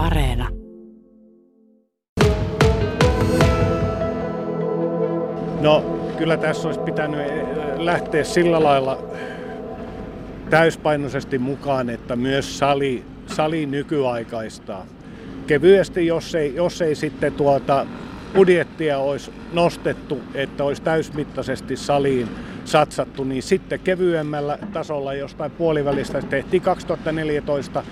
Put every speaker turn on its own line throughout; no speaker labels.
Areena.
No kyllä tässä olisi pitänyt eh, lähteä sillä lailla täyspainoisesti mukaan, että myös sali, sali nykyaikaistaa. Kevyesti, jos ei, jos ei sitten tuota budjettia olisi nostettu, että olisi täysmittaisesti saliin satsattu, niin sitten kevyemmällä tasolla jostain puolivälistä tehtiin 2014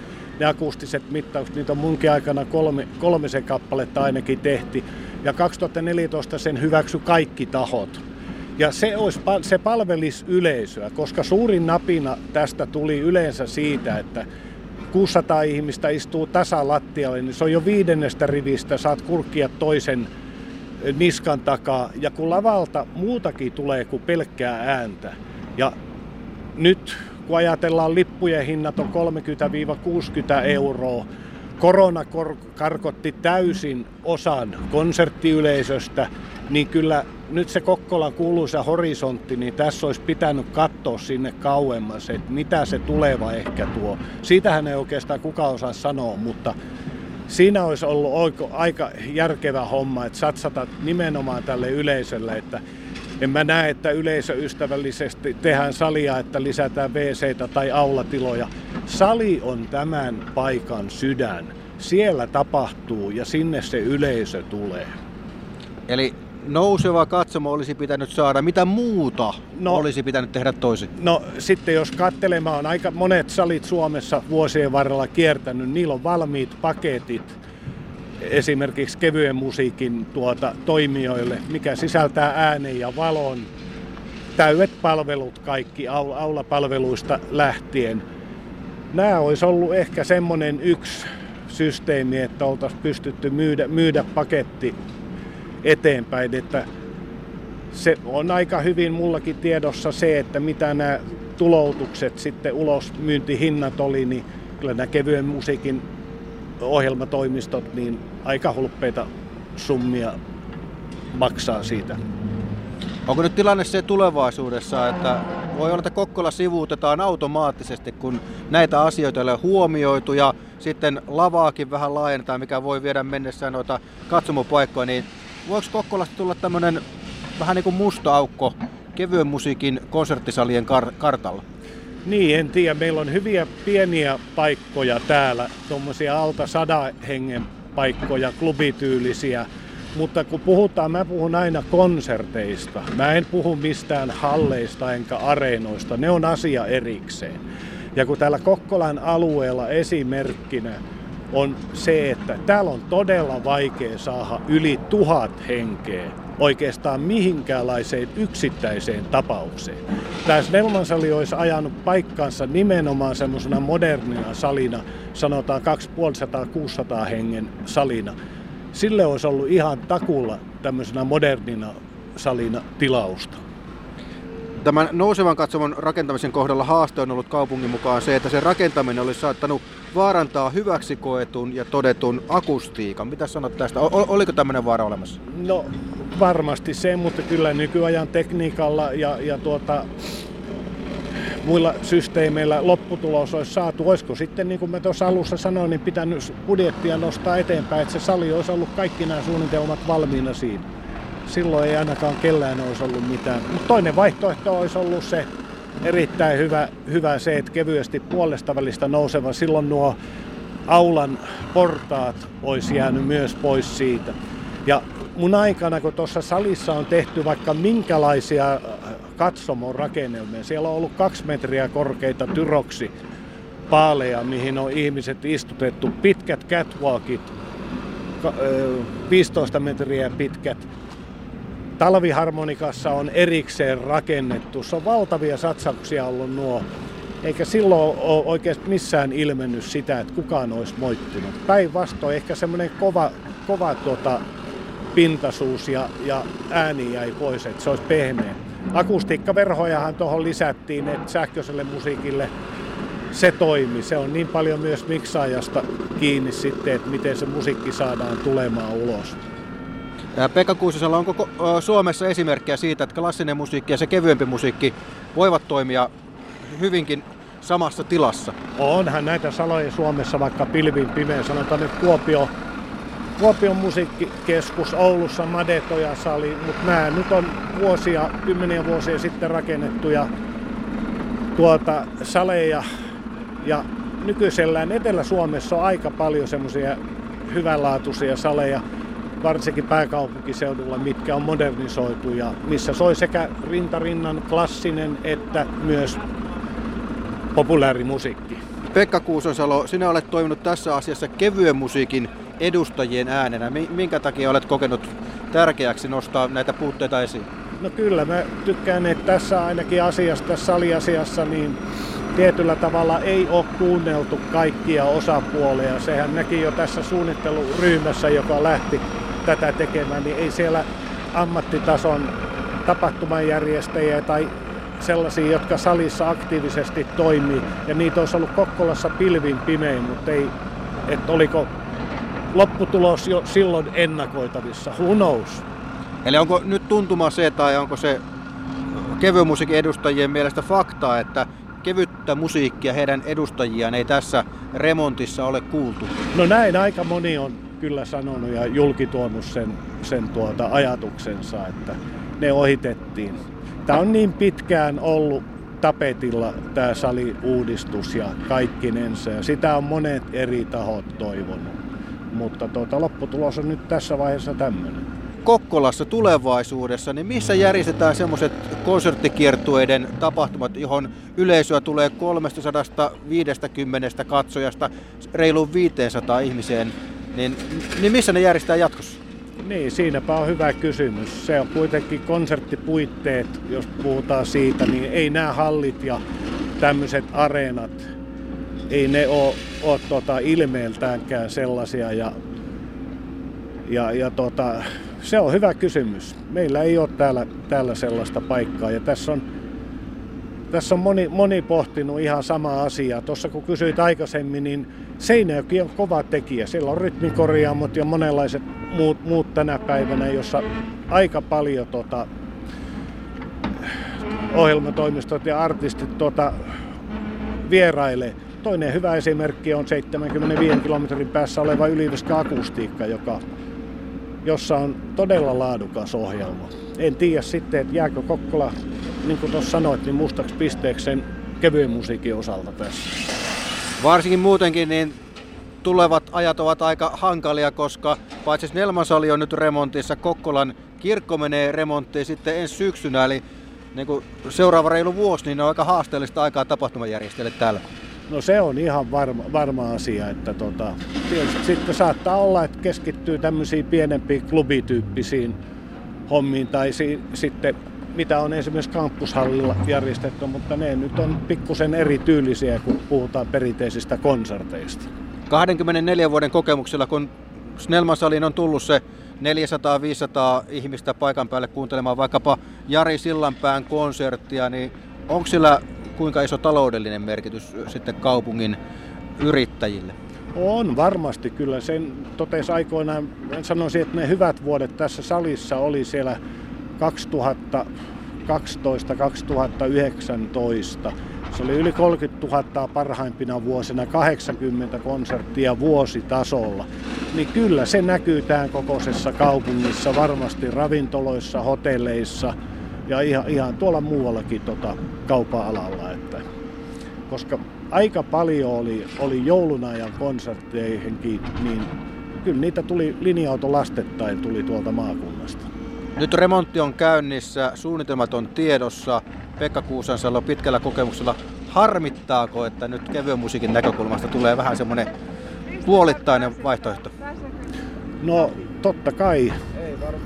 ne akustiset mittaukset, niitä on munkin aikana kolme, kolmisen kappaletta ainakin tehty. Ja 2014 sen hyväksy kaikki tahot. Ja se, olisi, se palvelisi yleisöä, koska suurin napina tästä tuli yleensä siitä, että 600 ihmistä istuu tasalattialle, niin se on jo viidennestä rivistä, saat kurkkia toisen niskan takaa. Ja kun lavalta muutakin tulee kuin pelkkää ääntä. Ja nyt kun ajatellaan lippujen hinnat on 30-60 euroa, korona karkotti täysin osan konserttiyleisöstä, niin kyllä nyt se Kokkolan kuuluisa horisontti, niin tässä olisi pitänyt katsoa sinne kauemmas, että mitä se tuleva ehkä tuo. Siitähän ei oikeastaan kukaan osaa sanoa, mutta siinä olisi ollut aika järkevä homma, että satsata nimenomaan tälle yleisölle, että en mä näe, että yleisöystävällisesti tehdään salia, että lisätään wc tai aulatiloja. Sali on tämän paikan sydän. Siellä tapahtuu ja sinne se yleisö tulee.
Eli nouseva katsomo olisi pitänyt saada. Mitä muuta no, olisi pitänyt tehdä toisin?
No sitten jos katselemaan, aika monet salit Suomessa vuosien varrella kiertänyt, niillä on valmiit paketit esimerkiksi kevyen musiikin tuota, toimijoille, mikä sisältää äänen ja valon, täydet palvelut kaikki aulapalveluista lähtien. Nämä olisi ollut ehkä semmoinen yksi systeemi, että oltaisiin pystytty myydä, myydä paketti eteenpäin, että se on aika hyvin mullakin tiedossa se, että mitä nämä tuloutukset sitten ulosmyyntihinnat oli, niin kyllä nämä kevyen musiikin ohjelmatoimistot, niin aika hulppeita summia maksaa siitä.
Onko nyt tilanne se tulevaisuudessa, että voi olla, että Kokkola sivuutetaan automaattisesti, kun näitä asioita ei ole huomioitu ja sitten lavaakin vähän laajennetaan, mikä voi viedä mennessään noita katsomopaikkoja, niin voiko Kokkolasta tulla tämmöinen vähän niin kuin musta aukko kevyen musiikin konserttisalien kar- kartalla?
Niin, en tiedä. Meillä on hyviä pieniä paikkoja täällä, tuommoisia alta sada hengen paikkoja, klubityylisiä. Mutta kun puhutaan, mä puhun aina konserteista. Mä en puhu mistään halleista enkä areenoista. Ne on asia erikseen. Ja kun täällä Kokkolan alueella esimerkkinä on se, että täällä on todella vaikea saada yli tuhat henkeä oikeastaan mihinkäänlaiseen yksittäiseen tapaukseen. Tämä Snellman-sali olisi ajanut paikkansa nimenomaan semmoisena modernina salina, sanotaan 250-600 hengen salina. Sille olisi ollut ihan takulla tämmöisenä modernina salina tilausta.
Tämän nousevan katsomon rakentamisen kohdalla haaste on ollut kaupungin mukaan se, että se rakentaminen olisi saattanut vaarantaa hyväksi koetun ja todetun akustiikan. Mitä sanot tästä? O- oliko tämmöinen vaara olemassa?
No varmasti se, mutta kyllä nykyajan tekniikalla ja, ja tuota, muilla systeemeillä lopputulos olisi saatu. Olisiko sitten, niin kuin mä tuossa alussa sanoin, niin pitänyt budjettia nostaa eteenpäin, että se sali olisi ollut kaikki nämä suunnitelmat valmiina siinä. Silloin ei ainakaan kellään olisi ollut mitään. Mutta toinen vaihtoehto olisi ollut se erittäin hyvä, hyvä se, että kevyesti puolesta välistä nouseva. Silloin nuo aulan portaat olisi jäänyt myös pois siitä. Ja mun aikana, kun tuossa salissa on tehty vaikka minkälaisia äh, katsomon rakennelmia, siellä on ollut kaksi metriä korkeita tyroksi paaleja, mihin on ihmiset istutettu, pitkät catwalkit, 15 metriä pitkät. Talviharmonikassa on erikseen rakennettu. Se on valtavia satsauksia ollut nuo. Eikä silloin ole oikeasti missään ilmennyt sitä, että kukaan olisi moittunut. Päinvastoin ehkä semmoinen kova, kova tuota, pintaisuus ja, ja ääni jäi pois, että se olisi pehmeä. Akustiikkaverhojahan tuohon lisättiin, että sähköiselle musiikille se toimi. Se on niin paljon myös miksaajasta kiinni sitten, että miten se musiikki saadaan tulemaan ulos.
Pekka Kuusisella, onko Suomessa esimerkkejä siitä, että klassinen musiikki ja se kevyempi musiikki voivat toimia hyvinkin samassa tilassa.
Onhan näitä saloja Suomessa vaikka pilvin pimeä. Sanotaan nyt Kuopio, Kuopion musiikkikeskus Oulussa Madetoja sali, mutta nämä nyt on vuosia, kymmeniä vuosia sitten rakennettuja tuota, saleja ja nykyisellään Etelä-Suomessa on aika paljon semmoisia hyvänlaatuisia saleja, varsinkin pääkaupunkiseudulla, mitkä on modernisoitu ja missä soi sekä rintarinnan klassinen että myös populaarimusiikki.
Pekka Kuusonsalo, sinä olet toiminut tässä asiassa kevyen musiikin edustajien äänenä. Minkä takia olet kokenut tärkeäksi nostaa näitä puutteita esiin?
No kyllä, mä tykkään, että tässä ainakin asiassa, tässä saliasiassa, niin tietyllä tavalla ei ole kuunneltu kaikkia osapuolia. Sehän näki jo tässä suunnitteluryhmässä, joka lähti tätä tekemään, niin ei siellä ammattitason tapahtumanjärjestäjiä tai sellaisia, jotka salissa aktiivisesti toimii. Ja niitä olisi ollut Kokkolassa pilvin pimein, mutta ei, että oliko lopputulos jo silloin ennakoitavissa. Who knows?
Eli onko nyt tuntuma se, tai onko se kevyen musiikin edustajien mielestä faktaa, että kevyttä musiikkia heidän edustajiaan ei tässä remontissa ole kuultu?
No näin aika moni on kyllä sanonut ja julkituonut sen, sen tuota ajatuksensa, että ne ohitettiin. Tämä on niin pitkään ollut tapetilla tämä saliuudistus ja kaikkinensa ja sitä on monet eri tahot toivonut. Mutta tuota, lopputulos on nyt tässä vaiheessa tämmöinen.
Kokkolassa tulevaisuudessa, niin missä järjestetään semmoiset konserttikiertueiden tapahtumat, johon yleisöä tulee 350 katsojasta reiluun 500 ihmiseen, niin, niin missä ne järjestetään jatkossa?
Niin, siinäpä on hyvä kysymys. Se on kuitenkin konserttipuitteet, jos puhutaan siitä, niin ei nämä hallit ja tämmöiset areenat, ei ne ole, tota ilmeeltäänkään sellaisia. Ja, ja, ja tota, se on hyvä kysymys. Meillä ei ole täällä, täällä sellaista paikkaa ja tässä on, tässä on moni, moni pohtinut ihan sama asia. Tuossa kun kysyit aikaisemmin, niin Seinäjoki on kova tekijä. Siellä on rytmikorjaamot ja monenlaiset muut, muut tänä päivänä, jossa aika paljon tota, ohjelmatoimistot ja artistit tota, vierailee. Toinen hyvä esimerkki on 75 kilometrin päässä oleva Yliviska Akustiikka, joka, jossa on todella laadukas ohjelma. En tiedä sitten, että jääkö Kokkola, niin kuin tuossa sanoit, niin mustaksi pisteeksi sen kevyen musiikin osalta tässä.
Varsinkin muutenkin niin tulevat ajat ovat aika hankalia, koska paitsi Snellmansali on nyt remontissa, Kokkolan kirkko menee remonttiin sitten ensi syksynä, eli niin kuin seuraava reilu vuosi, niin on aika haasteellista aikaa tapahtumajärjestäjille täällä.
No se on ihan varma, varma asia, että tota, sitten saattaa olla, että keskittyy tämmöisiin pienempiin klubityyppisiin hommiin tai si, sitten mitä on esimerkiksi kampushallilla järjestetty, mutta ne nyt on pikkusen erityylisiä, kun puhutaan perinteisistä konserteista.
24 vuoden kokemuksella, kun Snellmansaliin on tullut se 400-500 ihmistä paikan päälle kuuntelemaan vaikkapa Jari Sillanpään konserttia, niin onko sillä kuinka iso taloudellinen merkitys sitten kaupungin yrittäjille?
On varmasti kyllä. Sen totesi aikoinaan, sanoisin, että ne hyvät vuodet tässä salissa oli siellä 2012-2019. Se oli yli 30 000 parhaimpina vuosina, 80 konserttia vuositasolla. Niin kyllä se näkyy tämän kokoisessa kaupungissa, varmasti ravintoloissa, hotelleissa ja ihan, ihan tuolla muuallakin tota, kaupan alalla. Koska aika paljon oli, oli joulun ajan konsertteihinkin, niin kyllä niitä tuli linja-auto lastettain tuli tuolta maakunnasta.
Nyt remontti on käynnissä, suunnitelmat on tiedossa. Pekka Kuusansalo pitkällä kokemuksella. Harmittaako, että nyt kevyen musiikin näkökulmasta tulee vähän semmoinen puolittainen vaihtoehto?
No totta kai,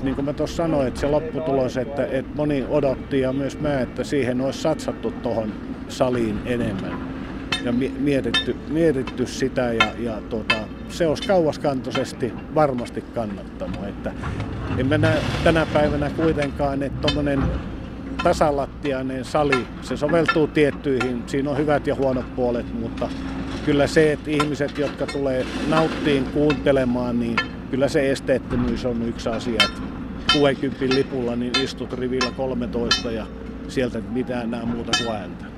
niin kuin mä tuossa sanoin, että se lopputulos, että, että moni odotti ja myös mä, että siihen olisi satsattu tuohon saliin enemmän ja mietitty, mietitty sitä ja, ja tota, se olisi kauaskantoisesti varmasti kannattanut. Että en mä näe tänä päivänä kuitenkaan, että tuommoinen tasalattiainen sali, se soveltuu tiettyihin, siinä on hyvät ja huonot puolet, mutta kyllä se, että ihmiset, jotka tulee nauttiin kuuntelemaan, niin kyllä se esteettömyys on yksi asia. Että 60 lipulla niin istut rivillä 13 ja sieltä mitään enää muuta kuin ääntä.